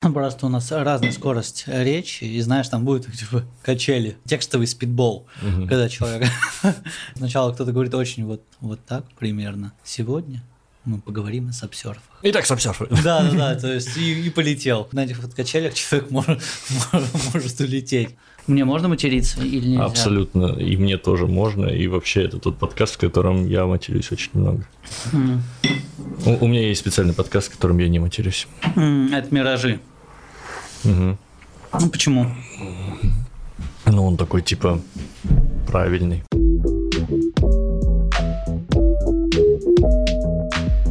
Просто у нас разная скорость речи, и знаешь, там будет типа качели, текстовый спидбол, угу. когда человек сначала кто-то говорит очень вот, вот так примерно. Сегодня мы поговорим о сапсерфах. Итак, сапсерфы. Да, да, да, то есть и, и полетел. На этих вот качелях человек может, может улететь. Мне можно материться или нельзя? Абсолютно, и мне тоже можно, и вообще это тот подкаст, в котором я матерюсь очень много. Mm. У, у меня есть специальный подкаст, в котором я не матерюсь. Mm, это «Миражи». Угу. Ну почему? Ну он такой типа правильный.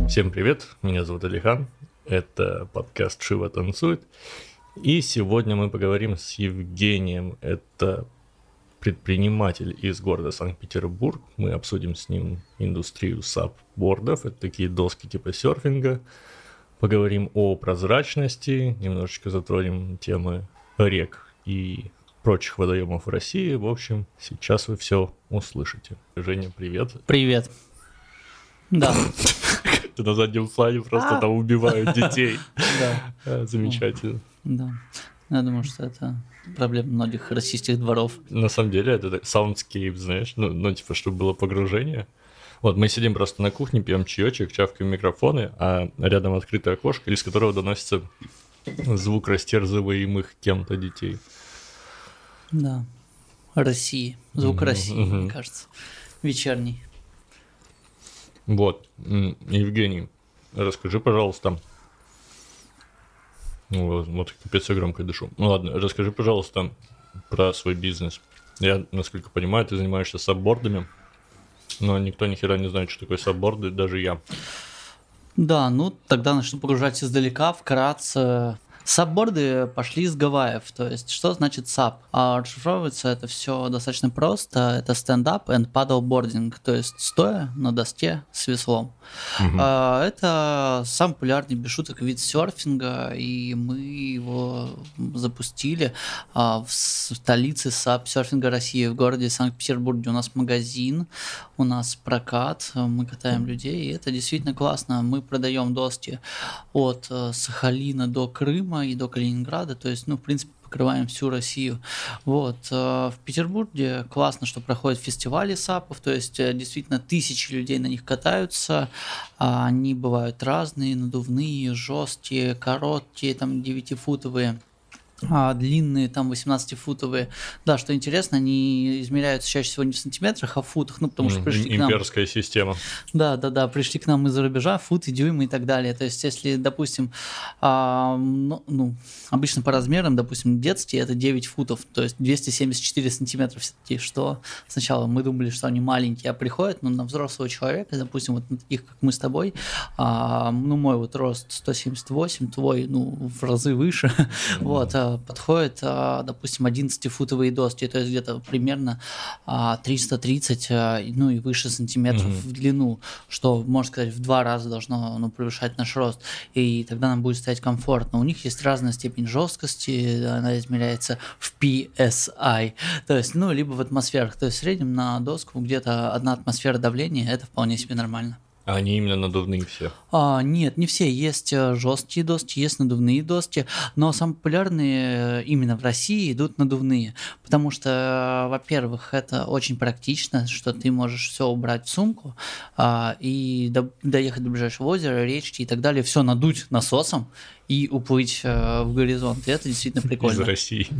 Всем привет, меня зовут Алихан, это подкаст «Шива танцует», и сегодня мы поговорим с Евгением, это предприниматель из города Санкт-Петербург, мы обсудим с ним индустрию сапбордов, это такие доски типа серфинга, поговорим о прозрачности, немножечко затронем темы рек и прочих водоемов в России. В общем, сейчас вы все услышите. Женя, привет. Привет. Да. Ты на заднем плане просто а. там убивают детей. Да. Э, замечательно. Да. Я думаю, что это проблема многих российских дворов. На самом деле, это soundscape, знаешь, ну, ну типа, чтобы было погружение. Вот мы сидим просто на кухне, пьем чаечек, чавкаем микрофоны, а рядом открытое окошко, из которого доносится звук растерзываемых кем-то детей. Да. России. Звук mm-hmm. России, mm-hmm. мне кажется. Вечерний. Вот. Евгений, расскажи, пожалуйста. Вот, вот капец, я громко дышу. Ну ладно, расскажи, пожалуйста, про свой бизнес. Я, насколько понимаю, ты занимаешься саббордами. Но никто ни хера не знает, что такое сабборды, даже я. Да, ну тогда начну погружать издалека, вкратце. Сабборды пошли из Гавайев, то есть что значит саб? А расшифровывается это все достаточно просто, это stand-up and paddleboarding, то есть стоя на доске с веслом. Угу. А, это самый популярный, без шуток, вид серфинга, и мы его запустили а, в столице саб-серфинга России, в городе Санкт-Петербурге. У нас магазин, у нас прокат, мы катаем людей, и это действительно классно. Мы продаем доски от э, Сахалина до Крыма, и до Калининграда, то есть, ну, в принципе, покрываем всю Россию. Вот. Э, в Петербурге классно, что проходят фестивали САПов, то есть э, действительно тысячи людей на них катаются, а они бывают разные, надувные, жесткие, короткие, там 9-футовые а, длинные, там 18-футовые. Да, что интересно, они измеряются чаще всего не в сантиметрах, а в футах, ну, потому что пришли к нам... Имперская система. Да, да, да, пришли к нам из-за рубежа, футы, дюймы и так далее. То есть, если, допустим, а, ну, ну, обычно по размерам, допустим, детские это 9 футов, то есть 274 сантиметра все-таки, что сначала мы думали, что они маленькие, а приходят, ну, на взрослого человека, допустим, вот на таких, как мы с тобой, а, ну, мой вот рост 178, твой, ну, в разы выше, вот, подходит, а, допустим, 11-футовые доски, то есть где-то примерно 330, а, а, ну и выше сантиметров mm-hmm. в длину, что, можно сказать, в два раза должно ну, превышать наш рост, и тогда нам будет стоять комфортно. У них есть разная степень жесткости, она измеряется в PSI, то есть, ну, либо в атмосферах, то есть в среднем на доску где-то одна атмосфера давления, это вполне себе нормально. А они именно надувные все? А, нет, не все. Есть э, жесткие доски, есть надувные доски, но самые популярные э, именно в России идут надувные, потому что, э, во-первых, это очень практично, что ты можешь все убрать в сумку а, и до, доехать до ближайшего озера, речки и так далее, все надуть насосом и уплыть э, в горизонт. И это действительно прикольно. Из России.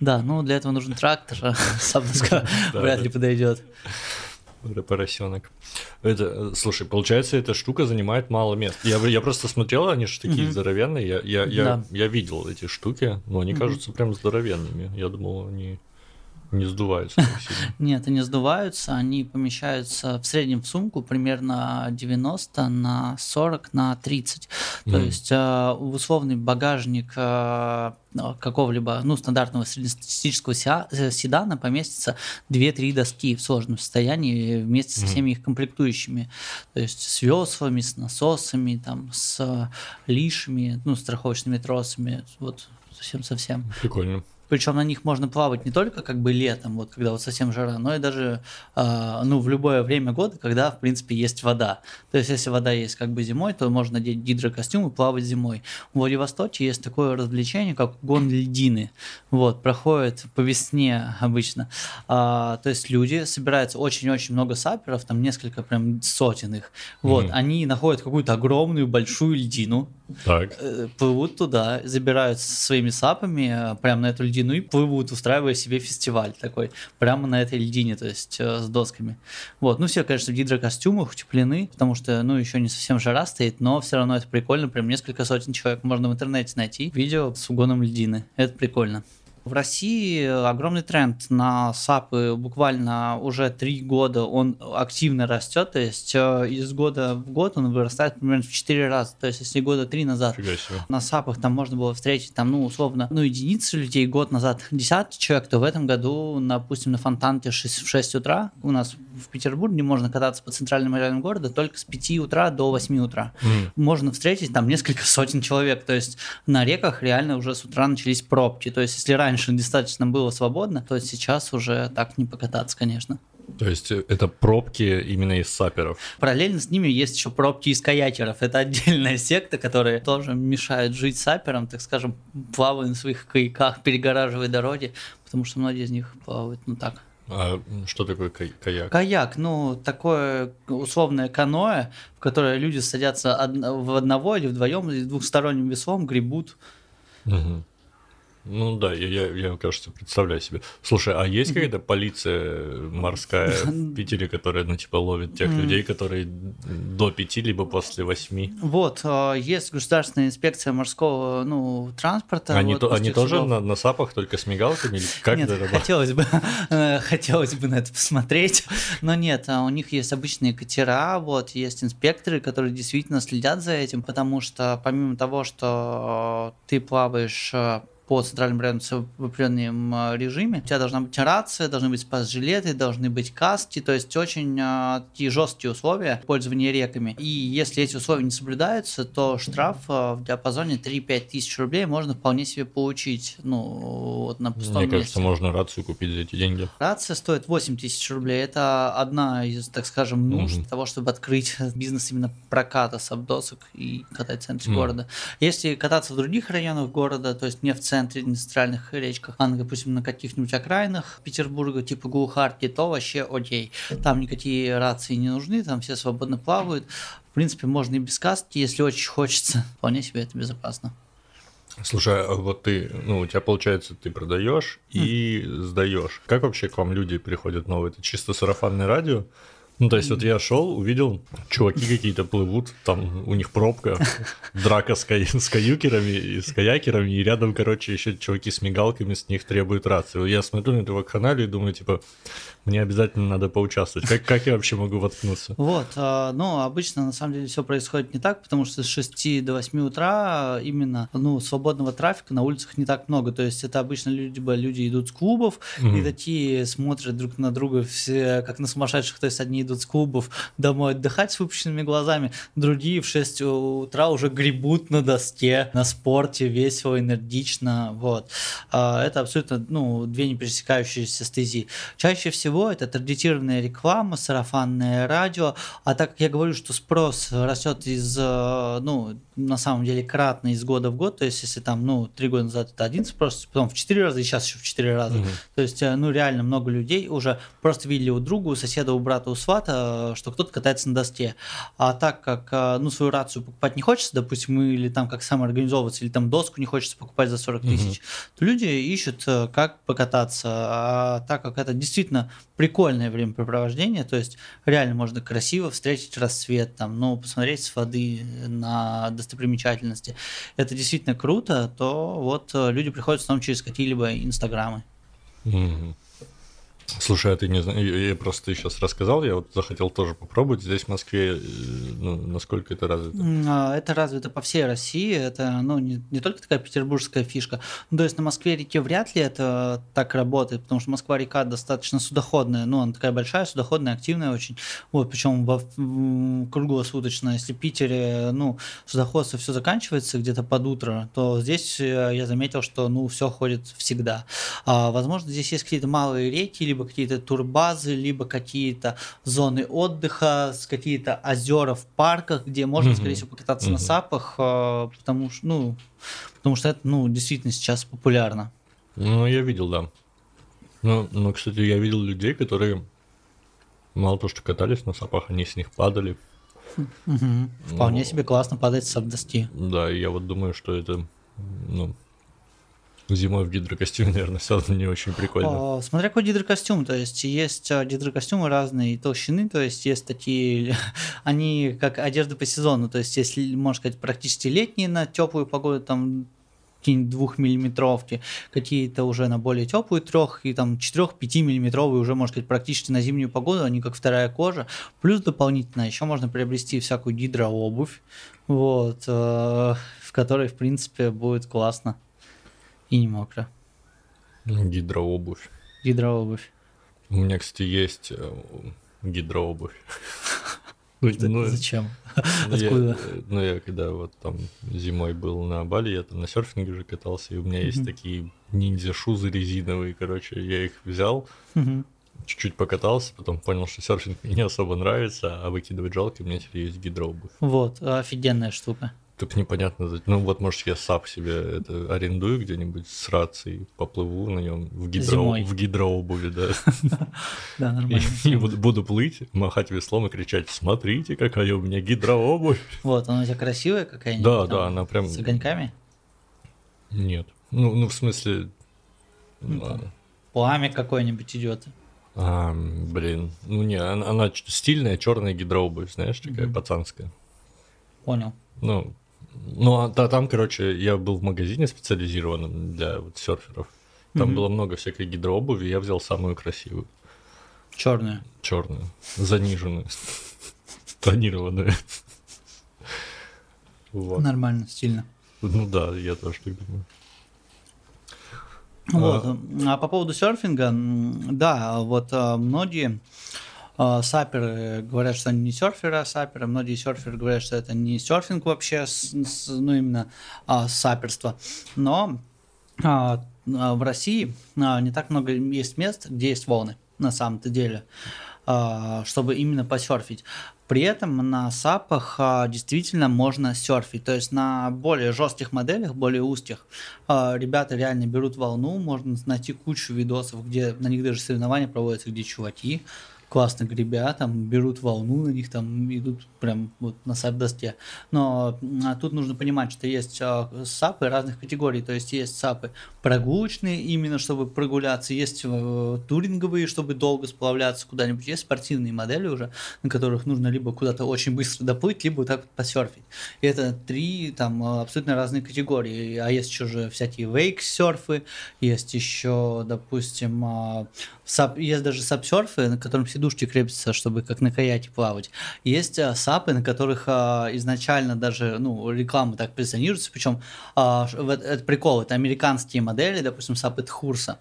Да, ну для этого нужен трактор, сам вряд ли подойдет поросенок. Это, слушай, получается, эта штука занимает мало мест. Я, я просто смотрел, они же такие mm-hmm. здоровенные. Я, я, я, да. я видел эти штуки, но они mm-hmm. кажутся прям здоровенными. Я думал, они не сдуваются Нет, они сдуваются, они помещаются в среднем в сумку примерно 90 на 40 на 30. То есть э, условный багажник э, какого-либо ну, стандартного среднестатистического э, седана поместится 2-3 доски в сложном состоянии вместе со всеми их комплектующими. То есть с веслами, с насосами, там, с лишами, ну, страховочными тросами. Вот совсем-совсем. Прикольно. Причем на них можно плавать не только как бы летом, вот когда вот совсем жара, но и даже э, ну, в любое время года, когда, в принципе, есть вода. То есть, если вода есть как бы зимой, то можно надеть гидрокостюм и плавать зимой. В Владивостоке есть такое развлечение, как гон льдины. Вот, проходит по весне обычно. А, то есть люди собираются очень-очень много саперов, там несколько прям сотен их. Вот, mm-hmm. они находят какую-то огромную большую льдину, так. Э, плывут туда, забираются своими сапами э, прямо на эту льдину и плывут, устраивая себе фестиваль такой, прямо на этой льдине, то есть э, с досками. Вот, ну все, конечно, в гидрокостюмах, утеплены, потому что, ну, еще не совсем жара стоит, но все равно это прикольно, прям несколько сотен человек можно в интернете найти видео с угоном льдины, это прикольно. В России огромный тренд на САПы буквально уже три года он активно растет, то есть э, из года в год он вырастает примерно в четыре раза. То есть если года три назад на САПах там можно было встретить там, ну, условно, ну, единицы людей год назад десятки человек, то в этом году, допустим, на Фонтанке 6, в 6 утра у нас в Петербурге можно кататься по центральным районам города только с 5 утра до 8 утра. Mm. Можно встретить там несколько сотен человек, то есть на реках реально уже с утра начались пробки. То есть если раньше раньше достаточно было свободно, то сейчас уже так не покататься, конечно. То есть э, это пробки именно из саперов. Параллельно с ними есть еще пробки из каякеров. Это отдельная секта, которые тоже мешают жить саперам, так скажем, плавая на своих каяках, перегораживая дороги, потому что многие из них плавают, ну так, а что такое каяк? Каяк, ну, такое условное каноэ, в которое люди садятся в одного или вдвоем, или двухсторонним веслом, гребут. Угу. Ну да, я, я, я, кажется, представляю себе. Слушай, а есть какая-то полиция морская в Питере, которая, ну, типа, ловит тех людей, которые до пяти, либо после восьми? Вот, а, есть государственная инспекция морского, ну, транспорта. Они, вот, то, они тоже на, на САПах, только с мигалками? Или как нет, это хотелось бы, хотелось бы на это посмотреть, но нет, а у них есть обычные катера, вот, есть инспекторы, которые действительно следят за этим, потому что помимо того, что ты плаваешь по центральным районам в определенном а, режиме. У тебя должна быть рация, должны быть спас-жилеты, должны быть каски, то есть очень э, такие жесткие условия пользования реками. И если эти условия не соблюдаются, то штраф э, в диапазоне 3-5 тысяч рублей можно вполне себе получить. Ну, вот на пустом Мне месте. кажется, можно рацию купить за эти деньги. Рация стоит 8 тысяч рублей. Это одна из, так скажем, нужд угу. того, чтобы открыть бизнес именно проката сабдосок и катать в центре угу. города. Если кататься в других районах города, то есть не в центре, центре, на центральных речках, а, допустим, на каких-нибудь окраинах Петербурга, типа Глухарки, то вообще окей. Там никакие рации не нужны, там все свободно плавают. В принципе, можно и без каски, если очень хочется. Вполне себе это безопасно. Слушай, а вот ты, ну, у тебя получается, ты продаешь и mm. сдаешь. Как вообще к вам люди приходят новые? Это чисто сарафанное радио? Ну, то есть, вот я шел, увидел, чуваки какие-то плывут, там у них пробка, драка с, кай- с каюкерами и с каякерами, и рядом, короче, еще чуваки с мигалками, с них требуют рации. Я смотрю на этого канале и думаю, типа, мне обязательно надо поучаствовать. Как, как я вообще могу воткнуться? Вот, э, ну, обычно, на самом деле, все происходит не так, потому что с 6 до 8 утра именно, ну, свободного трафика на улицах не так много. То есть, это обычно либо люди идут с клубов, угу. и такие смотрят друг на друга все, как на сумасшедших, то есть, одни идут с клубов домой отдыхать с выпущенными глазами, другие в 6 утра уже гребут на доске, на спорте, весело, энергично, вот. А, это абсолютно, ну, две не пересекающиеся стези. Чаще всего это таргетированная реклама, сарафанное радио, а так как я говорю, что спрос растет из, э, ну, на самом деле кратно из года в год, то есть если там, ну, три года назад это один спрос, потом в четыре раза, и сейчас еще в четыре раза, угу. то есть, э, ну, реально много людей уже просто видели у друга, у соседа, у брата, у свата, виновата, что кто-то катается на доске. А так как э, ну, свою рацию покупать не хочется, допустим, или там как самоорганизовываться, или там доску не хочется покупать за 40 тысяч, угу. то люди ищут, э, как покататься. А так как это действительно прикольное времяпрепровождение, то есть реально можно красиво встретить рассвет, там, ну, посмотреть с воды на достопримечательности. Это действительно круто, то вот э, люди приходят в основном через какие-либо инстаграмы. Угу. Слушай, а ты не знаешь, я, просто сейчас рассказал, я вот захотел тоже попробовать. Здесь в Москве, э, ну, насколько это развито? А, это развито по всей России, это ну, не, не только такая петербургская фишка. Ну, то есть на Москве-реке вряд ли это так работает, потому что Москва-река достаточно судоходная, ну, она такая большая, судоходная, активная очень, вот, причем во, круглосуточно. Если в Питере, ну, судоходство все заканчивается где-то под утро, то здесь э, я заметил, что, ну, все ходит всегда. А, возможно, здесь есть какие-то малые реки, либо какие-то турбазы, либо какие-то зоны отдыха, какие-то озера в парках, где можно, mm-hmm. скорее всего, покататься mm-hmm. на сапах, а, потому что, ну, потому что это, ну, действительно сейчас популярно. Ну, я видел, да. Ну, ну, кстати, я видел людей, которые мало то, что катались на сапах, они с них падали. Угу. Вполне ну, себе классно падать с сап-доски. Да, я вот думаю, что это, ну, Зимой в гидрокостюме, наверное, все равно не очень прикольно. О, смотря какой гидрокостюм, то есть есть а, гидрокостюмы разные толщины, то есть есть такие, они как одежда по сезону, то есть если, можно сказать, практически летние на теплую погоду, там какие-нибудь двухмиллиметровки, какие-то уже на более теплую трех и там четырех-пяти миллиметровые уже, можно сказать, практически на зимнюю погоду, они как вторая кожа. Плюс дополнительно еще можно приобрести всякую гидрообувь, вот, э, в которой, в принципе, будет классно и не мокро. Гидрообувь. Гидрообувь. У меня, кстати, есть э, гидрообувь. Ну, ну, Зачем? Ну, Откуда? Я, ну, я когда вот там зимой был на Бали, я там на серфинге уже катался, и у меня есть такие ниндзя-шузы резиновые, короче, я их взял, чуть-чуть покатался, потом понял, что серфинг мне не особо нравится, а выкидывать жалко, у меня теперь есть гидрообувь. Вот, офигенная штука. Только непонятно, ну вот может я сап себе это арендую где-нибудь с рацией, поплыву на нем в, гидро... в гидрообуви, да. Да, нормально. И буду плыть, махать веслом и кричать, смотрите, какая у меня гидрообувь. Вот, она у тебя красивая какая-нибудь? Да, да, она прям... С огоньками? Нет. Ну, ну в смысле... Ну, пламя какое-нибудь идет. А, блин, ну не, она, она стильная черная гидрообувь, знаешь, такая mm-hmm. пацанская. Понял. Ну, ну, а да, там, короче, я был в магазине специализированном для вот серферов. Там mm-hmm. было много всякой гидрообуви, я взял самую красивую. Черную. Черную. Заниженную. Тонированную. Вот. Нормально, стильно. Ну да, я тоже так думаю. Вот. А, а по поводу серфинга, да, вот а, многие саперы говорят, что они не серферы, а саперы. Многие серферы говорят, что это не серфинг вообще, ну именно а, саперство. Но а, а, в России а, не так много есть мест, где есть волны на самом-то деле, а, чтобы именно посерфить. При этом на сапах а, действительно можно серфить. То есть на более жестких моделях, более узких, а, ребята реально берут волну. Можно найти кучу видосов, где на них даже соревнования проводятся, где чуваки классно гребят, там берут волну на них, там идут прям вот на сап-доске. Но а, тут нужно понимать, что есть а, сапы разных категорий, то есть есть сапы прогулочные, именно чтобы прогуляться, есть а, туринговые, чтобы долго сплавляться куда-нибудь, есть спортивные модели уже, на которых нужно либо куда-то очень быстро доплыть, либо вот так вот посерфить. И это три там абсолютно разные категории. А есть еще же всякие вейк-серфы, есть еще, допустим, а, сап, есть даже сап-серфы, на котором сидушки крепятся, чтобы как на каяке плавать. Есть а, сапы, на которых а, изначально даже ну, реклама так позиционируется, причем а, это прикол, это американские модели, допустим, сапы Тхурса.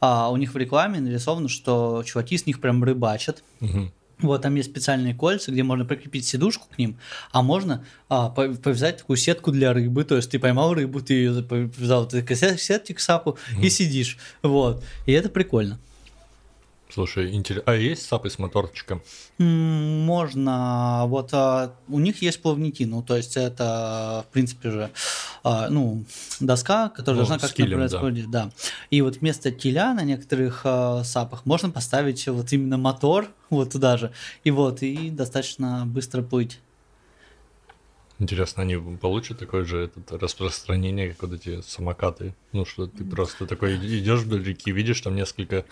А, у них в рекламе нарисовано, что чуваки с них прям рыбачат. Угу. Вот там есть специальные кольца, где можно прикрепить сидушку к ним, а можно а, повязать такую сетку для рыбы. То есть ты поймал рыбу, ты ее повязал ты сетки к сапу угу. и сидишь. Вот. И это прикольно. Слушай, интересно. А есть сапы с моторчиком? Можно. Вот а, у них есть плавники, ну, то есть это, в принципе же, а, ну, доска, которая ну, должна как-то происходить, да. да. И вот вместо киля на некоторых а, сапах можно поставить вот именно мотор вот туда же, и вот, и достаточно быстро плыть. Интересно, они получат такое же этот, распространение, как вот эти самокаты? Ну, что ты просто такой идешь вдоль реки, видишь там несколько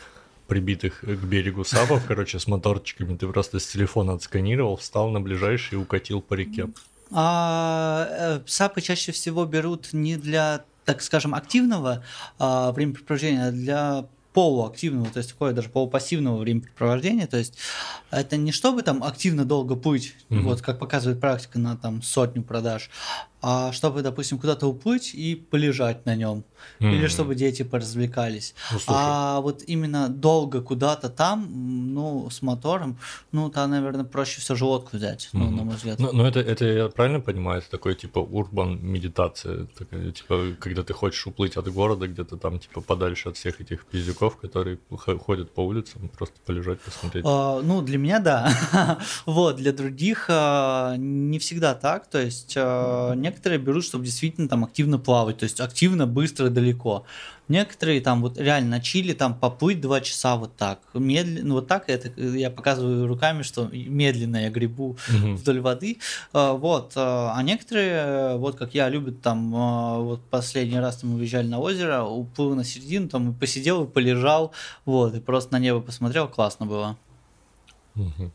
прибитых к берегу сапов, короче, с моторчиками. Ты просто с телефона отсканировал, встал на ближайший и укатил по реке. А, э, сапы чаще всего берут не для, так скажем, активного а, времяпрепровождения, а для полуактивного, то есть такое даже полупассивного времяпрепровождения. То есть это не чтобы там активно долго плыть, mm-hmm. вот как показывает практика на там сотню продаж, а чтобы, допустим, куда-то уплыть и полежать на нем, mm-hmm. или чтобы дети поразвлекались. Ну, а вот именно долго куда-то там, ну, с мотором, ну, там, наверное, проще все же лодку взять, mm-hmm. ну, на мой взгляд. Но, но это, это я правильно понимаю, это такой, типа, урбан медитация, такая, типа, когда ты хочешь уплыть от города, где-то там, типа, подальше от всех этих пиздюков, которые ходят по улицам, просто полежать, посмотреть. А, ну, для меня, да. вот, для других а, не всегда так, то есть а, некоторые берут, чтобы действительно там активно плавать, то есть активно, быстро, далеко. Некоторые там вот реально на Чили там поплыть два часа вот так. Медленно, ну, вот так это я показываю руками, что медленно я гребу угу. вдоль воды. А, вот. А, а некоторые, вот как я, любят там, а, вот последний раз мы уезжали на озеро, уплыл на середину, там и посидел, и полежал, вот, и просто на небо посмотрел, классно было. Угу.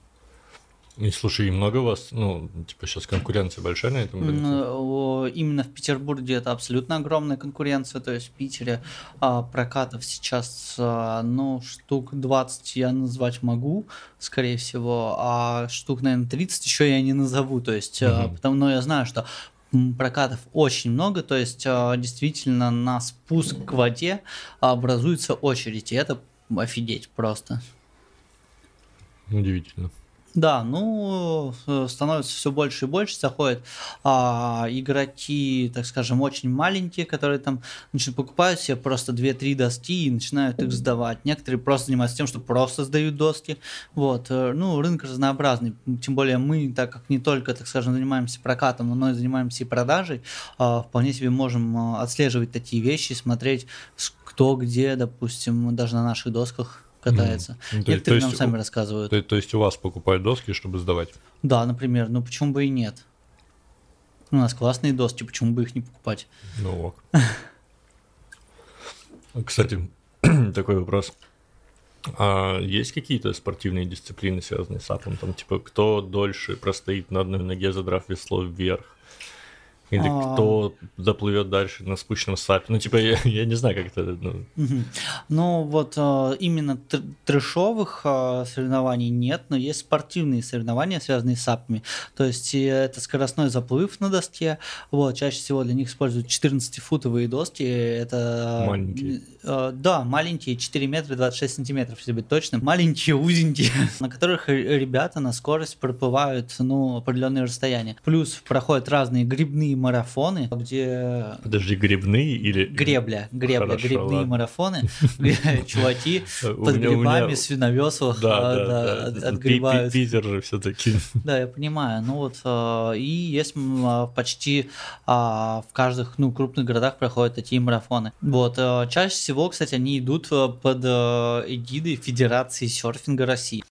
И слушай, и много у вас, ну, типа сейчас конкуренция большая на этом рынке? Именно в Петербурге это абсолютно огромная конкуренция, то есть в Питере а, прокатов сейчас, а, ну, штук 20 я назвать могу, скорее всего, а штук, наверное, 30 еще я не назову, то есть, угу. а, потому, но я знаю, что прокатов очень много, то есть а, действительно на спуск к воде образуется очередь, и это офигеть просто. Удивительно. Да, ну, э, становится все больше и больше, заходят а, игроки, так скажем, очень маленькие, которые там начинают покупают себе просто 2-3 доски и начинают их сдавать. Некоторые просто занимаются тем, что просто сдают доски. Вот, э, ну, рынок разнообразный, тем более мы, так как не только, так скажем, занимаемся прокатом, но и занимаемся и продажей, а, вполне себе можем а, отслеживать такие вещи, смотреть, кто где, допустим, даже на наших досках катается. Mm. Некоторые то нам сами рассказывают. То, то есть у вас покупают доски, чтобы сдавать? Да, например. Ну почему бы и нет? У нас классные доски, почему бы их не покупать? Ну ок. Кстати, такой вопрос. А есть какие-то спортивные дисциплины, связанные с апом? Там, типа, кто дольше простоит на одной ноге, задрав весло вверх? Или а... кто заплывет дальше на спущенном сапе. Ну, типа, я, я не знаю, как это. Ну, ну вот а, именно трешовых а, соревнований нет, но есть спортивные соревнования, связанные с сапами. То есть это скоростной заплыв на доске. Вот, чаще всего для них используют 14-футовые доски. Это... Маленькие. А, да, маленькие, 4 метра 26 сантиметров, если быть точным. Маленькие, узенькие, на которых ребята на скорость проплывают ну, определенные расстояния. Плюс проходят разные грибные марафоны, где... Подожди, грибные или... Гребля, гребля, Хорошо, грибные ладно. марафоны, чуваки под грибами, свиновесах отгребают. Питер же все-таки. Да, я понимаю. Ну вот, а, и есть а, почти а, в каждых ну, крупных городах проходят такие марафоны. Вот, чаще всего, кстати, они идут под эгидой Федерации серфинга России.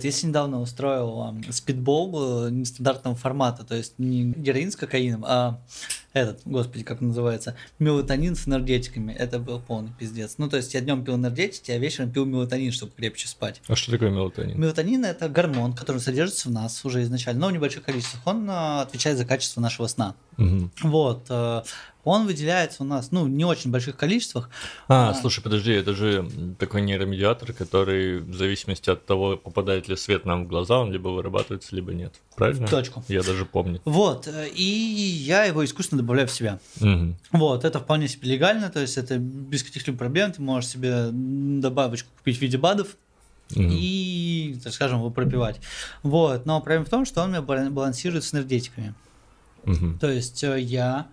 Здесь недавно устроил спидбол э, нестандартного формата, то есть не героин с кокаином, а этот, господи, как называется, мелатонин с энергетиками. Это был полный пиздец. Ну, то есть я днем пил энергетики, а вечером пил мелатонин, чтобы крепче спать. А что такое мелатонин? Мелатонин это гормон, который содержится в нас уже изначально, но в небольших количествах. Он э, отвечает за качество нашего сна. Угу. Вот. Он выделяется у нас, ну, не очень больших количествах. А, а, слушай, подожди, это же такой нейромедиатор, который в зависимости от того, попадает ли свет нам в глаза, он либо вырабатывается, либо нет. Правильно? В точку. Я даже помню. Вот, и я его искусственно добавляю в себя. Угу. Вот, это вполне себе легально, то есть это без каких-либо проблем, ты можешь себе добавочку купить в виде БАДов, Mm-hmm. и, так скажем, его пропивать. Вот. Но проблема в том, что он меня балансирует с энергетиками. Mm-hmm. То есть э, я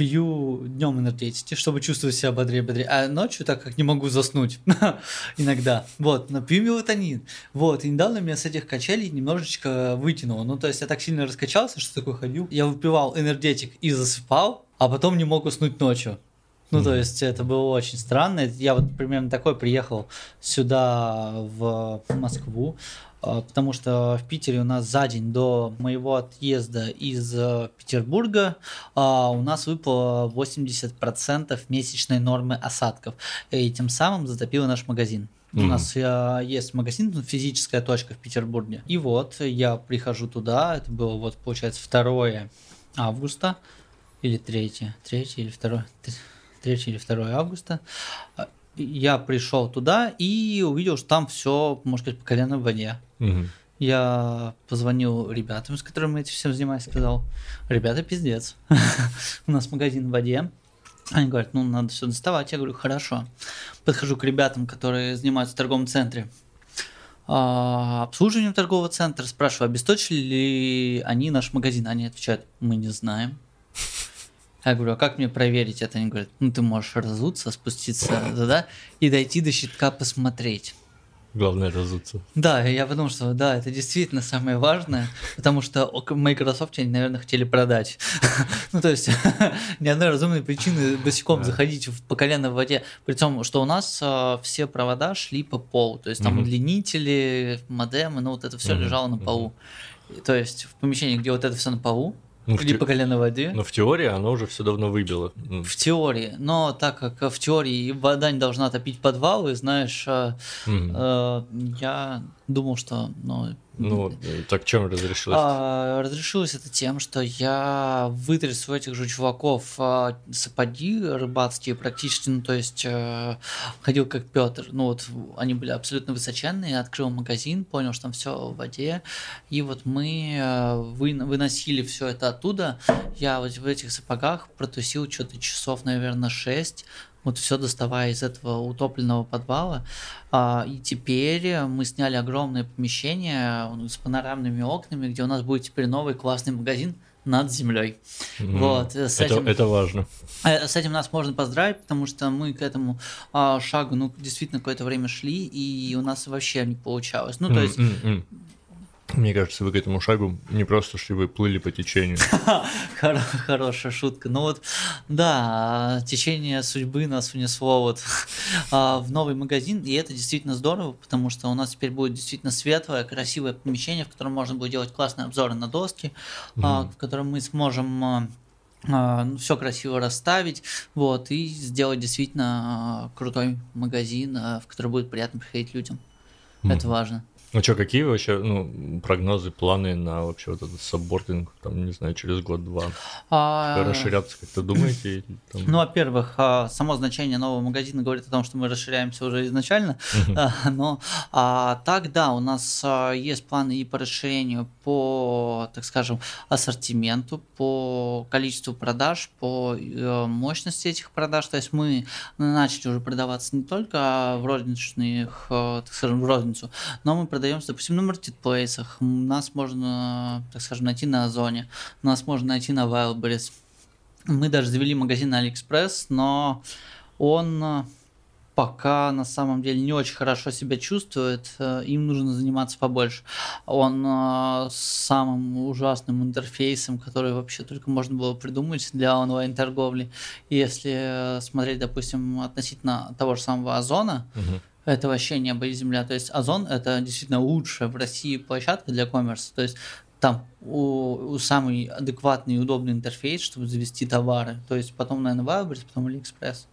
пью днем энергетики, чтобы чувствовать себя бодрее, бодрее, а ночью, так как не могу заснуть иногда, вот, но пью мелатонин, вот, и недавно меня с этих качелей немножечко вытянуло, ну, то есть я так сильно раскачался, что такое ходил, я выпивал энергетик и засыпал, а потом не мог уснуть ночью. Ну, то есть это было очень странно. Я вот примерно такой приехал сюда, в Москву, а, потому что в Питере у нас за день до моего отъезда из э, Петербурга а, у нас выпало 80% месячной нормы осадков, и тем самым затопило наш магазин. Mm-hmm. У нас а, есть магазин, физическая точка в Петербурге. И вот я прихожу туда, это было вот, получается, 2 августа, или 3, 3 или 2, 3 или 2 августа. Я пришел туда и увидел, что там все, можно сказать, по колено в воде. Мгм. Я позвонил ребятам, с которыми этим всем занимаюсь, сказал, ребята, пиздец, у нас магазин в воде. Они говорят, ну, надо все доставать. Я говорю, хорошо. Подхожу к ребятам, которые занимаются в торговом центре. а, обслуживанием торгового центра, спрашиваю, обесточили ли они наш магазин. Они отвечают, мы не знаем. Я говорю, а как мне проверить это? Они говорят, ну ты можешь разуться, спуститься туда и дойти до щитка посмотреть. Главное разуться. Да, я подумал, что да, это действительно самое важное, потому что Microsoft они, наверное, хотели продать. ну, то есть, ни одной разумной причины босиком заходить в, по колено в воде. При том, что у нас а, все провода шли по полу, то есть там удлинители, модемы, ну вот это все лежало на полу. То есть в помещении, где вот это все на полу, Ну, или те- по колено в воде, но в теории оно уже все давно выбило. Ну, в теории. Но так как в теории вода не должна топить подвалы, знаешь, мгм. Э, я думал, что ну, Ну, так чем разрешилось? а, разрешилось это тем, что я вытряс у этих же чуваков а, сапоги рыбацкие практически, ну то есть э, ходил как Петр, ну вот они были абсолютно высоченные, открыл магазин, понял, что там все в воде, и вот мы э, вы- выносили все это оттуда, я вот в этих сапогах протусил что-то часов, наверное, 6, вот все доставая из этого утопленного подвала. А, и теперь мы сняли огромное помещение ну, с панорамными окнами, где у нас будет теперь новый классный магазин над землей. Мгм. вот, э, с это, этим- это важно. Э, С этим нас можно поздравить, потому что мы к этому а, шагу, ну, действительно, какое-то время шли, и у нас вообще не получалось. Ну, то М, есть. Мне кажется, вы к этому шагу не просто шли, вы плыли по течению. Хоро- Хорошая шутка. Ну вот, да, течение судьбы нас внесло вот а, в новый магазин, и это действительно здорово, потому что у нас теперь будет действительно светлое, красивое помещение, в котором можно будет делать классные обзоры на доски, а, в котором мы сможем все красиво расставить, вот, и сделать действительно а, крутой магазин, а, в который будет приятно приходить людям. Это важно. Ну что, какие вообще ну, прогнозы, планы на вообще вот этот саббординг, там, не знаю, через год-два? А, Расширяться как-то думаете? Там- Ну, во-первых, а, само значение нового магазина говорит о том, что мы расширяемся уже изначально, а, но а, так, да, у нас а, есть планы и по расширению по, так скажем, ассортименту, по количеству продаж, по э, мощности этих продаж. То есть мы начали уже продаваться не только в розничных, э, так скажем, в розницу, но мы продаемся, допустим, на маркетплейсах. Нас можно, так скажем, найти на Озоне, нас можно найти на Wildberries. Мы даже завели магазин на Алиэкспресс, но он пока на самом деле не очень хорошо себя чувствует, э, им нужно заниматься побольше. Он э, с самым ужасным интерфейсом, который вообще только можно было придумать для онлайн-торговли. Если э, смотреть, допустим, относительно того же самого Озона, Мгм. это вообще небо и земля. То есть Озон это действительно лучшая в России площадка для commerce а. То есть там у, у самый адекватный и удобный интерфейс, чтобы завести товары. То есть потом, наверное, Wildberries, потом AliExpress.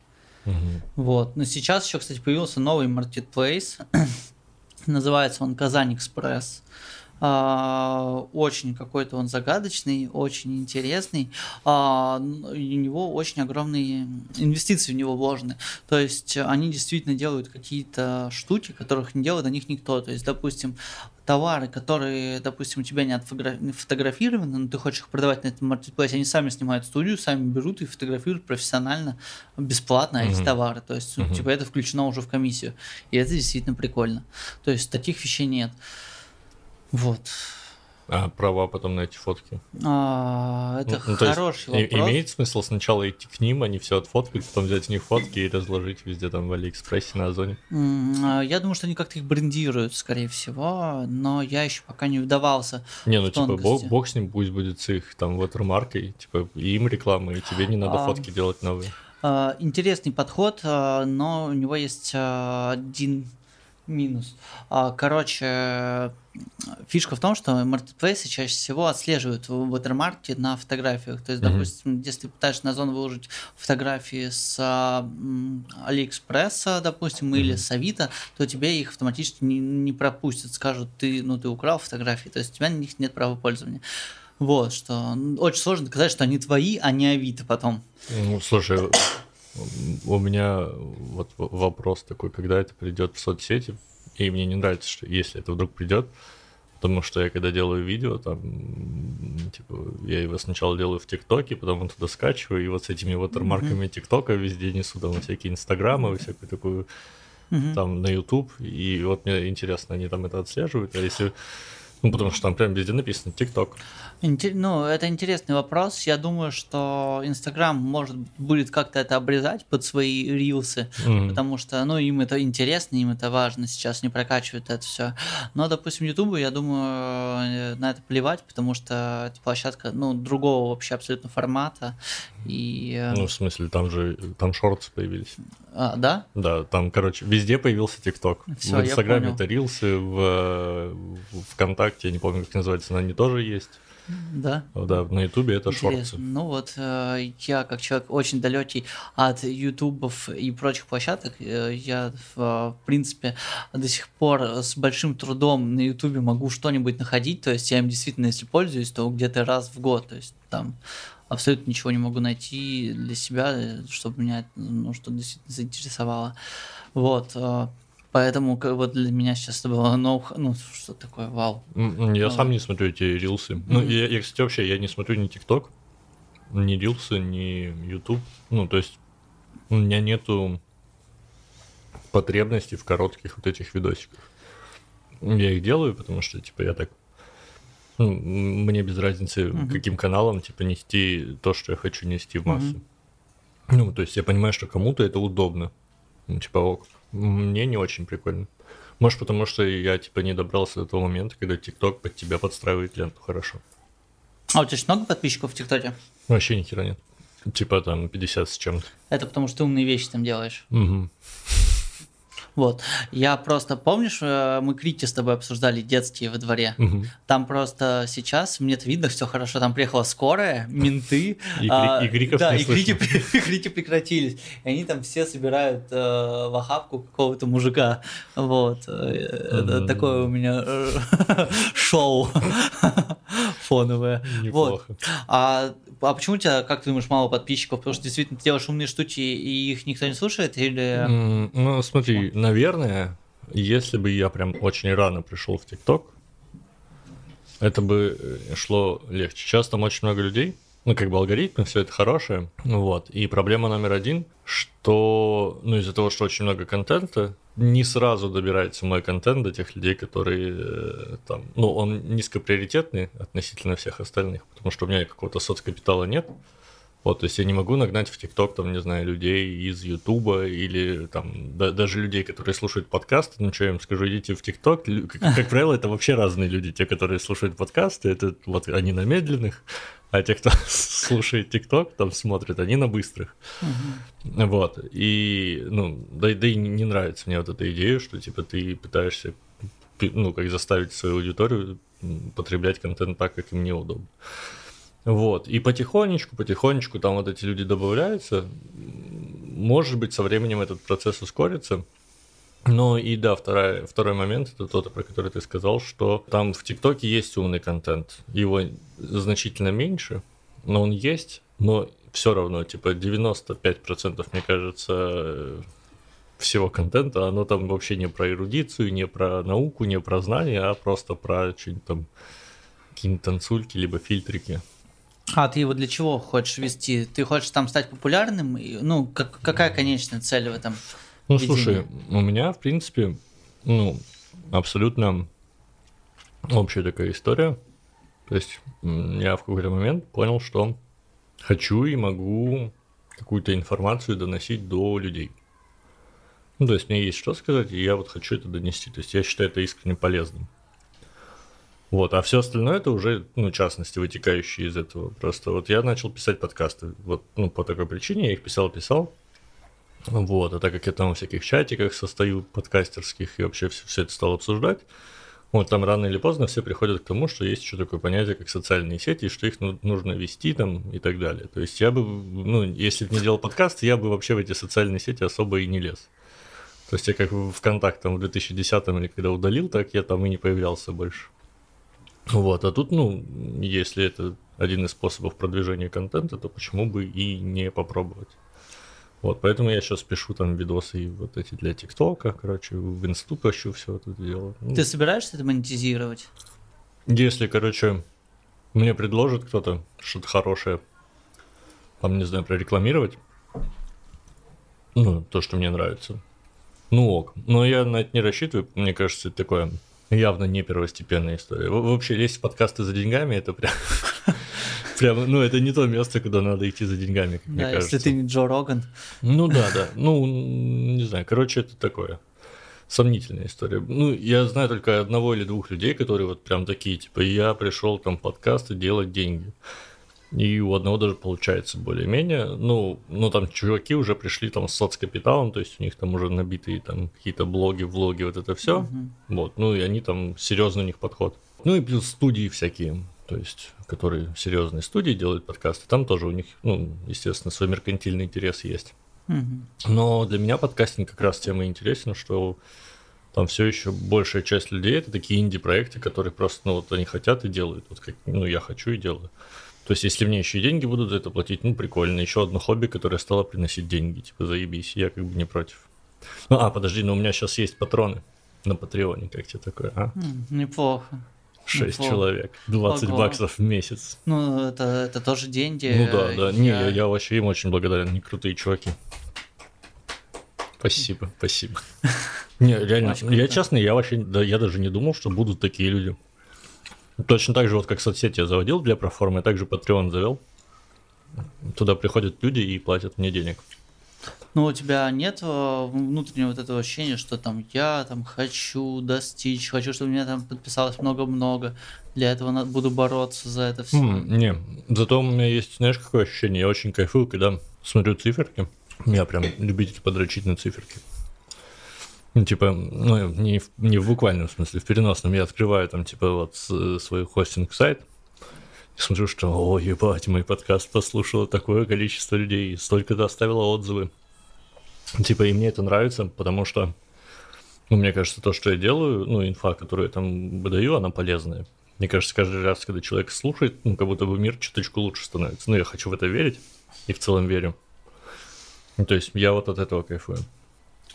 Мгм. Вот. Но сейчас еще, кстати, появился новый маркетплейс. Называется он Казань Экспресс. Очень какой-то он загадочный, очень интересный. А, У него очень огромные инвестиции в него вложены. То есть они действительно делают какие-то штуки, которых не делает о них никто. То есть, допустим, товары, которые, допустим, у тебя не отфотогра- фотографированы, но ты хочешь их продавать на этом маркетплейсе, они сами снимают студию, сами берут и фотографируют профессионально, бесплатно эти Мгм. товары. То есть, Мгм. типа, это включено уже в комиссию. И это действительно прикольно. То есть, таких вещей нет. Вот. А права потом на эти фотки? А, это Ну, есть хороший вопрос. Имеет смысл сначала идти к ним, они все отфоткать, потом взять у них фотки и разложить везде там в Алиэкспрессе на Озоне? А, Я думаю, что они как-то их брендируют, скорее всего, но я еще пока не вдавался. Не, ну типа бог, бог с ним, пусть будет с их там watermarкой, типа им реклама, и тебе не надо А, фотки делать новые. А, Интересный подход, а, но у него есть один минус. А, Короче, фишка в том, что маркетплейсы чаще всего отслеживают в watermark на фотографиях. То есть, Мгм. допустим, если ты пытаешься на зону выложить фотографии с Алиэкспресса, допустим, или Мгм. с Авито, то тебе их автоматически не, не пропустят, скажут, ты, ну, ты украл фотографии, то есть у тебя на них нет права пользования. Вот, что очень сложно доказать, что они твои, а не Авито потом. Ну, слушай, у меня вот вопрос такой, когда это придет в соцсети, и мне не нравится, что если это вдруг придет, потому что я когда делаю видео, там, типа, я его сначала делаю в ТикТоке, потом туда скачиваю, и вот с этими ватермарками ТикТока везде несу, там, всякие Инстаграмы, всякую такую, там, на YouTube, и вот мне интересно, они там это отслеживают, а если ну, потому что там прям везде написано ТикТок. Ну, это интересный вопрос. Я думаю, что Инстаграм может будет как-то это обрезать под свои рилсы, mm-hmm. потому что, ну, им это интересно, им это важно сейчас, не прокачивают это все. Но, допустим, Ютубу, я думаю, на это плевать, потому что эта площадка, ну, другого вообще абсолютно формата. И... Э, ну, в смысле, там же, там шорты появились. А, да? Да, там, короче, везде появился ТикТок. В Инстаграме это рилсы, в, в ВКонтакте, я не помню, как называется, но они тоже есть. Да. Да, на Ютубе это Интересно. шорты. Ну вот э, я, как человек очень далекий от Ютубов и прочих площадок, э, я, в принципе, до сих пор с большим трудом на Ютубе могу что-нибудь находить, то есть я им действительно, если пользуюсь, то где-то раз в год, то есть там абсолютно ничего не могу найти для себя, чтобы меня ну, что действительно заинтересовало. Вот. Э, поэтому вот для меня сейчас это было ну, ну что такое, вау. Я сам не смотрю эти рилсы. Mm-hmm. Ну, я, я, кстати, вообще я не смотрю ни ТикТок, ни рилсы, ни YouTube. Ну, то есть у меня нету потребности в коротких вот этих видосиках. Я их делаю, потому что, типа, я так ну, мне без разницы, угу. каким каналом, типа, нести то, что я хочу нести в массу. Угу. Ну, то есть я понимаю, что кому-то это удобно. Ну, типа, ок. Мне не очень прикольно. Может, потому что я, типа, не добрался до того момента, когда ТикТок под тебя подстраивает ленту хорошо. А у тебя много подписчиков в ТикТоке? Вообще ни хера нет. Типа там 50 с чем-то. Это потому что ты умные вещи там делаешь. Угу. Вот. Я просто, помнишь, э, мы Крити с тобой обсуждали детские во дворе? Угу. Там просто сейчас, мне это видно, все хорошо, там приехала скорая, менты. И, а, и криков Да, и крики, крики прекратились. И они там все собирают э, в охапку какого-то мужика. Вот. Это такое у меня э, шоу фоновое. Неплохо. Вот. А а почему у тебя, как ты думаешь, мало подписчиков? Потому что действительно ты делаешь умные штуки, и их никто не слушает? Или... Mm, ну, смотри, наверное, если бы я прям очень рано пришел в ТикТок, это бы э, шло легче. Сейчас там очень много людей, ну, как бы алгоритмы, все это хорошее. Вот. И проблема номер один, что, ну, из-за того, что очень много контента, не сразу добирается мой контент до тех людей, которые э, там, ну, он низкоприоритетный относительно всех остальных, потому что у меня какого-то соцкапитала нет. Вот, то есть я не могу нагнать в ТикТок, там, не знаю, людей из Ютуба или там да, даже людей, которые слушают подкасты. Ну, что я им скажу, идите в ТикТок. Как, как правило, это вообще разные люди. Те, которые слушают подкасты, это вот они на медленных, а те, кто слушает ТикТок, там смотрят, они на быстрых. Угу. Вот. И, ну, да, да и не нравится мне вот эта идея, что, типа, ты пытаешься, ну, как заставить свою аудиторию потреблять контент так, как им неудобно. Вот. И потихонечку, потихонечку там вот эти люди добавляются. Может быть, со временем этот процесс ускорится. Ну и да, вторая, второй момент, это тот, про который ты сказал, что там в ТикТоке есть умный контент. Его значительно меньше, но он есть, но все равно, типа 95%, мне кажется, всего контента, оно там вообще не про эрудицию, не про науку, не про знания, а просто про что-нибудь там, какие-нибудь танцульки, либо фильтрики. А ты его для чего хочешь вести? Ты хочешь там стать популярным? Ну, как, какая конечная цель в этом? Ну, видении? слушай, у меня, в принципе, ну, абсолютно общая такая история. То есть я в какой-то момент понял, что хочу и могу какую-то информацию доносить до людей. Ну, то есть мне есть что сказать, и я вот хочу это донести. То есть я считаю это искренне полезным. Вот, а все остальное это уже, ну, частности, вытекающие из этого. Просто вот я начал писать подкасты. Вот, ну, по такой причине я их писал, писал. Вот, а так как я там в всяких чатиках состою подкастерских и вообще все, все это стал обсуждать, вот там рано или поздно все приходят к тому, что есть еще такое понятие, как социальные сети, и что их ну, нужно вести там и так далее. То есть я бы, ну, если бы не делал подкаст, я бы вообще в эти социальные сети особо и не лез. То есть я как в ВКонтакте там в 2010 или когда удалил, так я там и не появлялся больше. Вот, а тут, ну, если это один из способов продвижения контента, то почему бы и не попробовать? Вот, поэтому я сейчас пишу там видосы и вот эти для ТикТока, короче, в инсту пощу все это дело. Ну, Ты собираешься это монетизировать? Если, короче, мне предложит кто-то что-то хорошее, там, не знаю, прорекламировать, ну, то, что мне нравится, ну ок. Но я на это не рассчитываю, мне кажется, это такое явно не первостепенная история. Во- Вообще, лезть в подкасты за деньгами, это прям... Прям, ну, это не то место, куда надо идти за деньгами, как мне Да, кажется. если ты не Джо Роган. Ну да, да. Ну, не знаю. Короче, это такое. Сомнительная история. Ну, я знаю только одного или двух людей, которые вот прям такие, типа, я пришел там подкасты делать деньги. И у одного даже получается более-менее. Ну, ну, там чуваки уже пришли там с соцкапиталом, то есть у них там уже набитые там какие-то блоги, влоги, вот это все. Мгм. Вот, ну и они там серьезный у них подход. Ну и плюс студии всякие, то есть, которые серьезные студии делают подкасты, там тоже у них, ну, естественно, свой меркантильный интерес есть. Мгм. Но для меня подкастинг как раз тем и интересен, что там все еще большая часть людей это такие инди-проекты, которые просто, ну вот они хотят и делают, вот как, ну я хочу и делаю. То есть, если мне еще и деньги будут за это платить, ну прикольно. Еще одно хобби, которое стало приносить деньги, типа заебись, я как бы не против. Ну, а, подожди, но у меня сейчас есть патроны на Патреоне, как тебе такое, а? Неплохо. Шесть Неплохо. человек, 20 Ого. баксов в месяц. Ну, это, это тоже деньги. Ну да, да. Не, я, Я- я вообще им очень благодарен, они крутые чуваки. Спасибо, спасибо. Не, реально, я честно, я вообще, да, я даже не думал, что будут такие люди. Точно так же, вот как соцсети я заводил для проформы, я также Patreon завел. Туда приходят люди и платят мне денег. Ну, у тебя нет э, внутреннего вот этого ощущения, что там я там хочу достичь, хочу, чтобы меня там подписалось много-много. Для этого на- буду бороться за это все. М, не, зато у меня есть, знаешь, какое ощущение? Я очень кайфую, когда смотрю циферки. Я прям любитель подрочить на циферки. Ну, типа, ну, не не в буквальном смысле, в переносном. Я открываю там, типа, вот свой хостинг-сайт, и смотрю, что, о, ебать, мой подкаст послушало такое количество людей, столько-то оставило отзывы. Типа, и мне это нравится, потому что, ну, мне кажется, то, что я делаю, ну, инфа, которую я там выдаю, она полезная. Мне кажется, каждый раз, когда человек слушает, ну, как будто бы мир чуточку лучше становится. Ну, я хочу в это верить, и в целом верю. Ну, то есть, я вот от этого кайфую.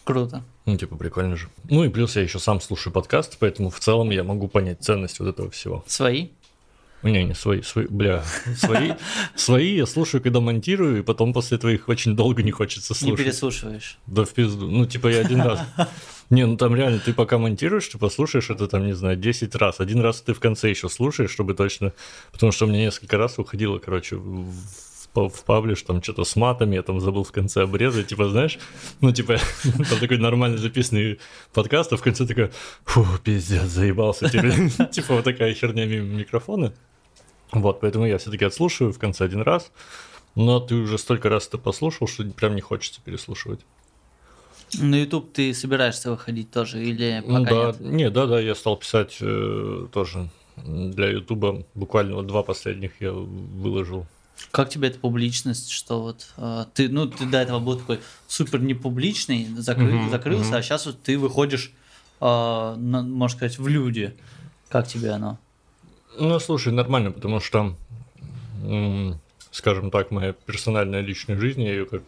Круто. Ну, типа, прикольно же. Ну, и плюс я еще сам слушаю подкасты, поэтому в целом я могу понять ценность вот этого всего. Свои? Не, не свои, свои, бля, свои, свои я слушаю, когда монтирую, и потом после твоих очень долго не хочется Не слушать. переслушиваешь. Да в пизду. Ну, типа, я один раз. Не, ну там реально, ты пока монтируешь, ты послушаешь это там, не знаю, 10 раз. Один раз ты в конце еще слушаешь, чтобы точно... Потому что у меня несколько раз уходило, короче, в, в, паблиш, там что-то с матами, я там забыл в конце обрезать, типа, знаешь, ну, типа, там такой нормально записанный подкаст, а в конце такой, фу, пиздец, заебался. Типа, типа вот такая херня мимо микрофона. Вот, поэтому я все-таки отслушиваю в конце один раз, но ты уже столько раз это послушал, что прям не хочется переслушивать. На YouTube ты собираешься выходить тоже или пока да, нет? не, да, да, я стал писать э, тоже для Ютуба. Буквально вот два последних я выложил. Как тебе эта публичность, что вот э, ты, ну, ты до этого был такой супер непубличный, закры- Мгм, закрылся, мгм. а сейчас вот ты выходишь, э, на- можно сказать, в люди. Как тебе оно? Ну, слушай, нормально, потому что, скажем так, моя персональная личная жизнь, я ее как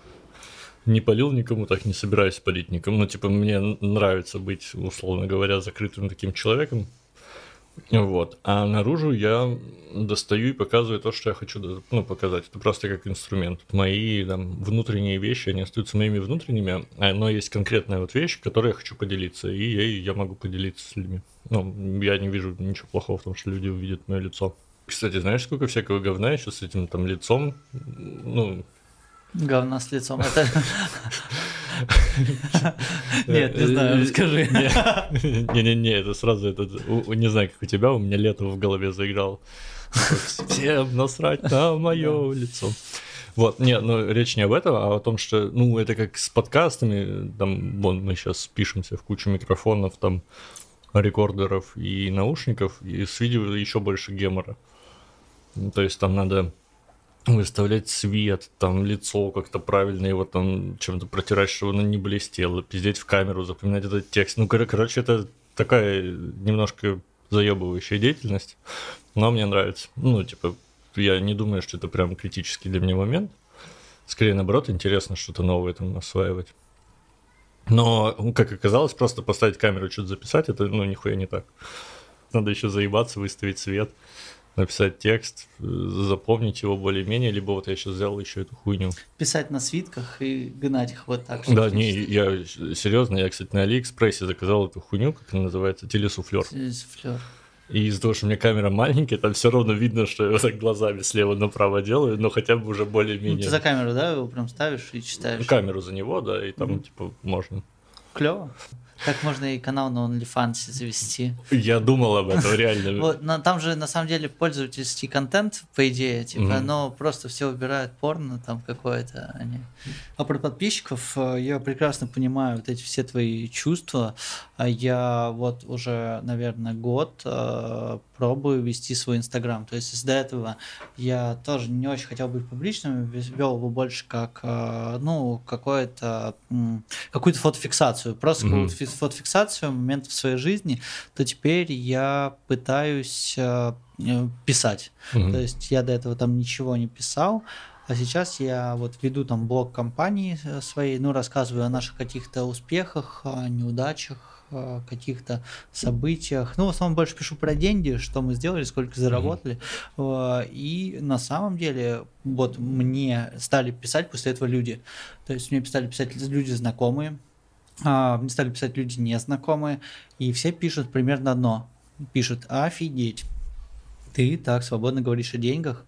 не полил никому, так не собираюсь полить никому. Ну, типа, мне нравится быть, условно говоря, закрытым таким человеком. Вот. А наружу я достаю и показываю то, что я хочу ну, показать. Это просто как инструмент. Мои там, внутренние вещи, они остаются моими внутренними, а- но есть конкретная вот вещь, которой я хочу поделиться, и ей я могу поделиться с людьми. Ну, я не вижу ничего плохого в том, что люди увидят мое лицо. Кстати, знаешь, сколько всякого говна еще с этим там лицом? Ну, Говна с лицом. Это... Нет, не знаю, расскажи. Не-не-не, это сразу, это, у- у- не знаю, как у тебя, у меня лето в голове заиграл. Всем насрать на мое лицо. Вот, нет, ну речь не об этом, а о том, что, ну, это как с подкастами, там, вон, мы сейчас пишемся в кучу микрофонов, там, рекордеров и наушников, и с видео еще больше гемора. То есть там надо выставлять свет, там лицо как-то правильно его там чем-то протирать, чтобы оно не блестело, пиздеть в камеру, запоминать этот текст. Ну, кор- короче, это такая немножко заебывающая деятельность, но мне нравится. Ну, типа, я не думаю, что это прям критический для меня момент. Скорее, наоборот, интересно что-то новое там осваивать. Но, ну, как оказалось, просто поставить камеру, что-то записать, это, ну, нихуя не так. Надо еще заебаться, выставить свет, написать текст, запомнить его более-менее, либо вот я сейчас взял еще эту хуйню. Писать на свитках и гнать их вот так. Да, не, я серьезно, я, кстати, на Алиэкспрессе заказал эту хуйню, как она называется, телесуфлер. Телесуфлер. И из-за того, что у меня камера маленькая, там все равно видно, что я вот так глазами слева направо делаю, но хотя бы уже более-менее. Ну, ты за камеру, да, его прям ставишь и читаешь? Камеру за него, да, и там, mm-hmm. типа, можно. Клево. Так можно и канал на OnlyFans завести. Я думал об этом, реально. Вот, но там же на самом деле пользовательский контент, по идее, типа, mm-hmm. но просто все выбирают порно там какое-то. Они... А про подписчиков э, я прекрасно понимаю вот эти все твои чувства. А я вот уже, наверное, год э, пробую вести свой Инстаграм. То есть до этого я тоже не очень хотел быть публичным, вел его больше как, э, ну, какое-то, какую-то фотофиксацию, просто mm-hmm. Какую-то фотофиксацию моментов в своей жизни, то теперь я пытаюсь э, писать. Mm-hmm. То есть я до этого там ничего не писал, а сейчас я вот веду там блог компании э, своей, ну, рассказываю о наших каких-то успехах, о неудачах, каких-то событиях. Ну, в основном больше пишу про деньги, что мы сделали, сколько заработали. Mm-hmm. И на самом деле, вот мне стали писать после этого люди. То есть мне стали писать люди знакомые, а, мне стали писать люди незнакомые, и все пишут примерно одно. Пишут, офигеть, ты так свободно говоришь о деньгах,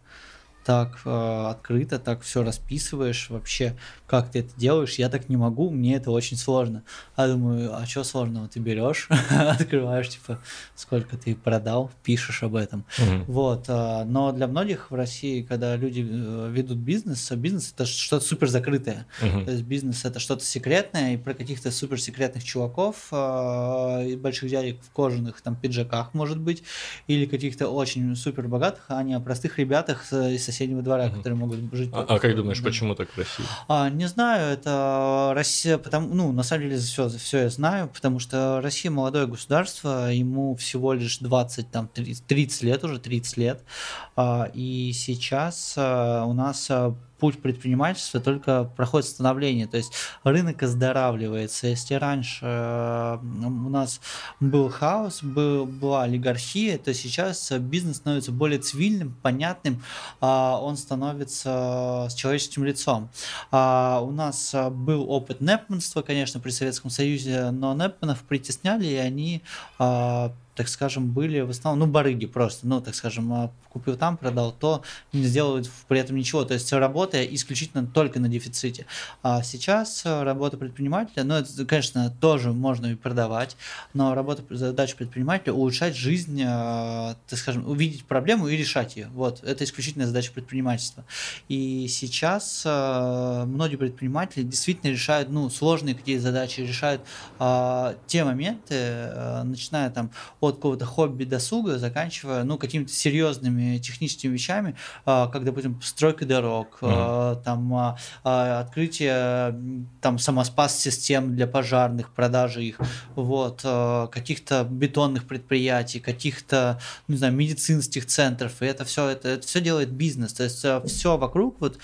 так э, открыто, так все расписываешь вообще, как ты это делаешь, я так не могу, мне это очень сложно. А думаю, а что сложного? Ты берешь, открываешь, типа, сколько ты продал, пишешь об этом. Mm-hmm. Вот, э, но для многих в России, когда люди э, ведут бизнес, бизнес это что-то супер закрытое. Mm-hmm. То есть бизнес это что-то секретное, и про каких-то супер секретных чуваков, э, и больших дядек в кожаных там пиджаках, может быть, или каких-то очень супер богатых, а не о простых ребятах из соседнего двора, угу. которые могут жить. А, а как думаешь, да. почему так в России? А, не знаю, это Россия, потому, ну, на самом деле все, все я знаю, потому что Россия молодое государство, ему всего лишь 20, там, 30, 30 лет уже, 30 лет, а, и сейчас а, у нас а, путь предпринимательства только проходит становление, то есть рынок оздоравливается. Если раньше э, у нас был хаос, был, была олигархия, то сейчас бизнес становится более цивильным, понятным, а он становится с человеческим лицом. А у нас был опыт непманства, конечно, при Советском Союзе, но непманов притесняли, и они так скажем, были в основном, ну, барыги просто, ну, так скажем, а, купил там, продал то, не сделал при этом ничего, то есть работая исключительно только на дефиците. А сейчас а, работа предпринимателя, ну, это, конечно, тоже можно и продавать, но работа, задача предпринимателя улучшать жизнь, а, так скажем, увидеть проблему и решать ее. Вот, это исключительная задача предпринимательства. И сейчас многие предприниматели действительно решают, ну, сложные какие-то задачи, решают те моменты, начиная там от какого-то хобби досуга, заканчивая, ну, какими-то серьезными техническими вещами, а, как, допустим, стройка дорог, mm-hmm. там, а, открытие там самоспас-систем для пожарных, продажи их, вот, каких-то бетонных предприятий, каких-то, не знаю, медицинских центров, и это все, это, это все делает бизнес, то есть все вокруг, вот,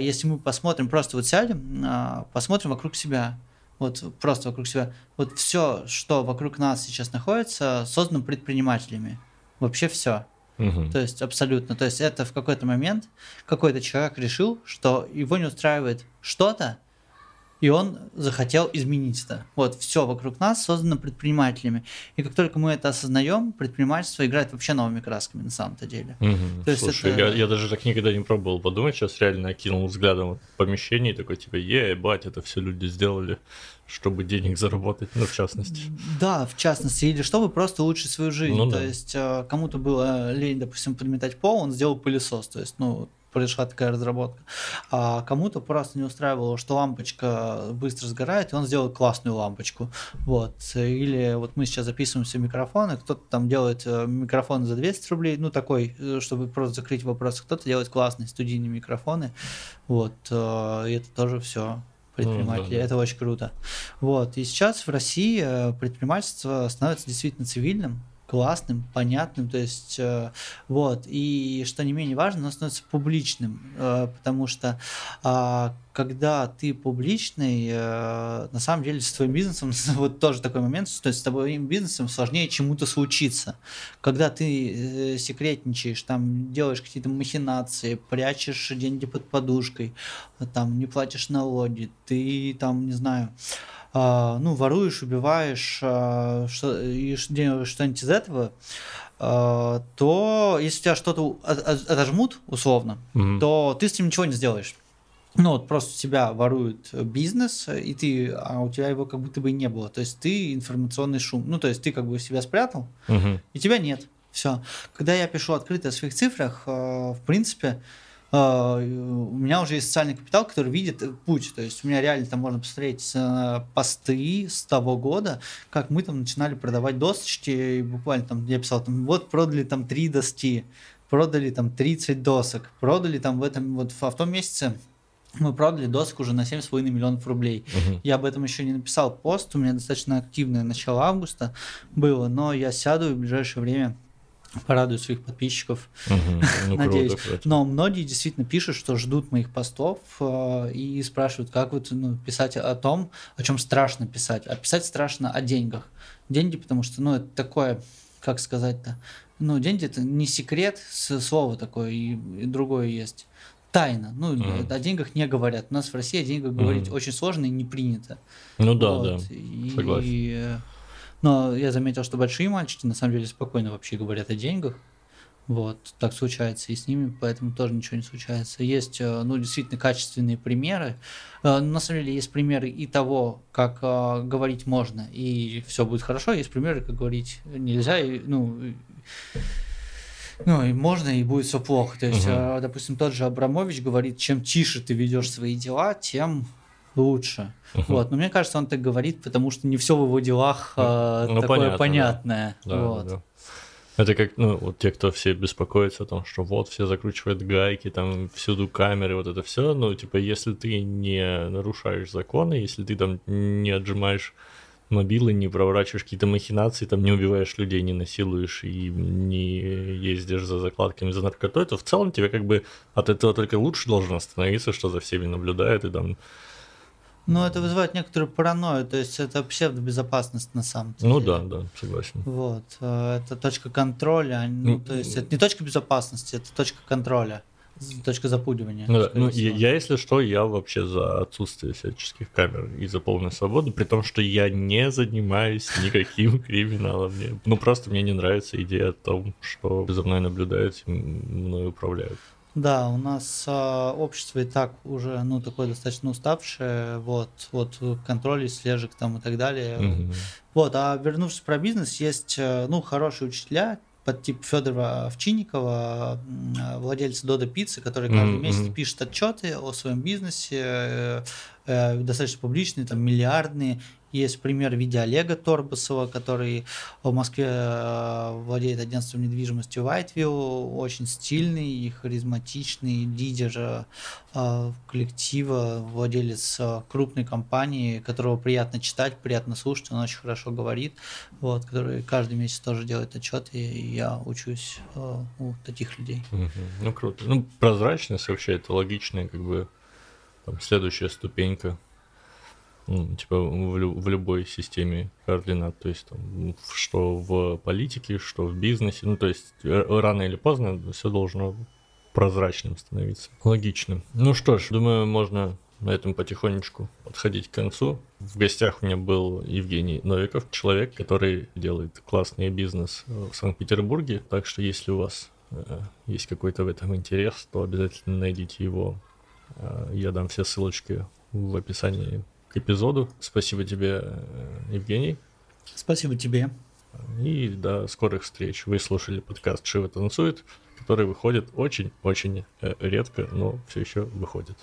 если мы посмотрим, просто вот сядем, посмотрим вокруг себя, вот просто вокруг себя, вот все, что вокруг нас сейчас находится, создано предпринимателями. Вообще все. Угу. То есть абсолютно. То есть это в какой-то момент какой-то человек решил, что его не устраивает что-то, и он захотел изменить это. Вот, все вокруг нас создано предпринимателями. И как только мы это осознаем, предпринимательство играет вообще новыми красками на самом-то деле. Угу. То Слушай, это... я, я даже так никогда не пробовал подумать, сейчас реально окинул взглядом помещение и такой, типа, е, бать, это все люди сделали, чтобы денег заработать, ну, в частности. Да, в частности, или чтобы просто улучшить свою жизнь. Ну, то да. есть э, кому-то было лень, допустим, подметать пол, он сделал пылесос. То есть, ну, произошла такая разработка. А кому-то просто не устраивало, что лампочка быстро сгорает, и он сделал классную лампочку. Вот. Или вот мы сейчас записываемся микрофоны, кто-то там делает э, микрофон за 200 рублей, ну такой, э, чтобы просто закрыть вопрос, кто-то делает классные студийные микрофоны. Вот. Э, и это тоже все предприниматели. Mm-hmm. Это очень круто. Вот. И сейчас в России предпринимательство становится действительно цивильным. Классным, понятным, то есть э, вот, и что не менее важно, оно становится публичным, э, потому что э, когда ты публичный, э, на самом деле с твоим бизнесом, вот тоже такой момент, то есть с твоим бизнесом сложнее чему-то случиться. Когда ты э, секретничаешь, там делаешь какие-то махинации, прячешь деньги под подушкой, там не платишь налоги, ты там, не знаю, ну, воруешь, убиваешь а, что, и что-нибудь из этого, а, то если тебя что-то отожмут, условно, mm-hmm. то ты с этим ничего не сделаешь. Ну, вот просто у тебя воруют бизнес, и ты, а у тебя его как будто бы не было. То есть ты информационный шум. Ну, то есть ты как бы себя спрятал, угу. и тебя нет. Все. Когда я пишу открыто о своих цифрах, в принципе, а, у меня уже есть социальный капитал, который видит путь. То есть у меня реально там можно посмотреть э, посты с того года, как мы там начинали продавать досочки, и буквально там я писал, там, вот продали там три доски, продали там 30 досок, продали там в этом, вот в, в том месяце мы продали досок уже на 7,5 миллионов рублей. Угу. Я об этом еще не написал пост, у меня достаточно активное начало августа было, но я сяду и в ближайшее время порадую своих подписчиков, угу. надеюсь. Круто, Но многие действительно пишут, что ждут моих постов э, и спрашивают, как вот ну, писать о том, о чем страшно писать. А писать страшно о деньгах. Деньги, потому что, ну, это такое, как сказать-то, ну, деньги это не секрет, слово такое, и, и другое есть. Тайна. Ну, mm. о деньгах не говорят. У нас в России о деньгах mm. говорить очень сложно и не принято. Ну да, вот. да. И, Согласен. Но я заметил, что большие мальчики на самом деле спокойно вообще говорят о деньгах. Вот, так случается и с ними, поэтому тоже ничего не случается. Есть, э, ну, действительно качественные примеры. Э, на самом деле есть примеры и того, как э, говорить можно, и все будет хорошо. Есть примеры, как говорить нельзя, и, ну, ну, и можно, и будет все плохо. То есть, угу. допустим, тот же Абрамович говорит, чем тише ты ведешь свои дела, тем лучше. Uh-huh. Вот. Но мне кажется, он так говорит, потому что не все в его делах э, ну, такое понятно, понятное. Да. вот. Да, да. Это как, ну, вот те, кто все беспокоятся о том, что вот все закручивают гайки, там всюду камеры, вот это все, ну, типа, если ты не нарушаешь законы, если ты там не отжимаешь мобилы, не проворачиваешь какие-то махинации, там не убиваешь людей, не насилуешь и не ездишь за закладками за наркотой, то в целом тебе как бы от этого только лучше должно становиться, что за всеми наблюдает и там ну, это вызывает некоторую паранойю, то есть это псевдобезопасность на самом деле. Ну да, да, согласен. Вот, э, это точка контроля, ну, ну, то есть это не точка безопасности, это точка контроля, точка запугивания. Ну, да, ну я, я, если что, я вообще за отсутствие всяческих камер и за полную свободу, при том, что я не занимаюсь никаким криминалом. Ну, просто мне не нравится идея о том, что за мной наблюдают и мной управляют. Да, у нас э, общество и так уже, ну, такое достаточно уставшее, вот, вот, контроль, слежек там и так далее. Mm-hmm. Вот, а вернувшись про бизнес, есть, э, ну, хорошие учителя, под тип Федора Овчинникова, владельца Дода Пиццы, который каждый mm-hmm. месяц пишет отчеты о своем бизнесе, э, э, достаточно публичные, там миллиардные, есть пример в виде Олега Торбасова, который в Москве э, владеет агентством недвижимости Whiteview, очень стильный и харизматичный лидер э, коллектива, владелец э, крупной компании, которого приятно читать, приятно слушать, он очень хорошо говорит, вот, который каждый месяц тоже делает отчеты, и я учусь у таких людей. Ну, круто. Ну, прозрачность вообще это логичная, как бы, там, следующая ступенька ну, типа в, лю- в любой системе координат, то есть там, что в политике, что в бизнесе, ну то есть рано или поздно все должно прозрачным становиться, логичным. Ну что ж, думаю, можно на этом потихонечку подходить к концу. В гостях у меня был Евгений Новиков, человек, который делает классный бизнес в Санкт-Петербурге. Так что если у вас э, есть какой-то в этом интерес, то обязательно найдите его. Э, я дам все ссылочки в описании эпизоду. Спасибо тебе, э, Евгений. Спасибо тебе. И до скорых встреч. Вы слушали подкаст «Шива танцует», который выходит очень-очень э, редко, но все еще выходит.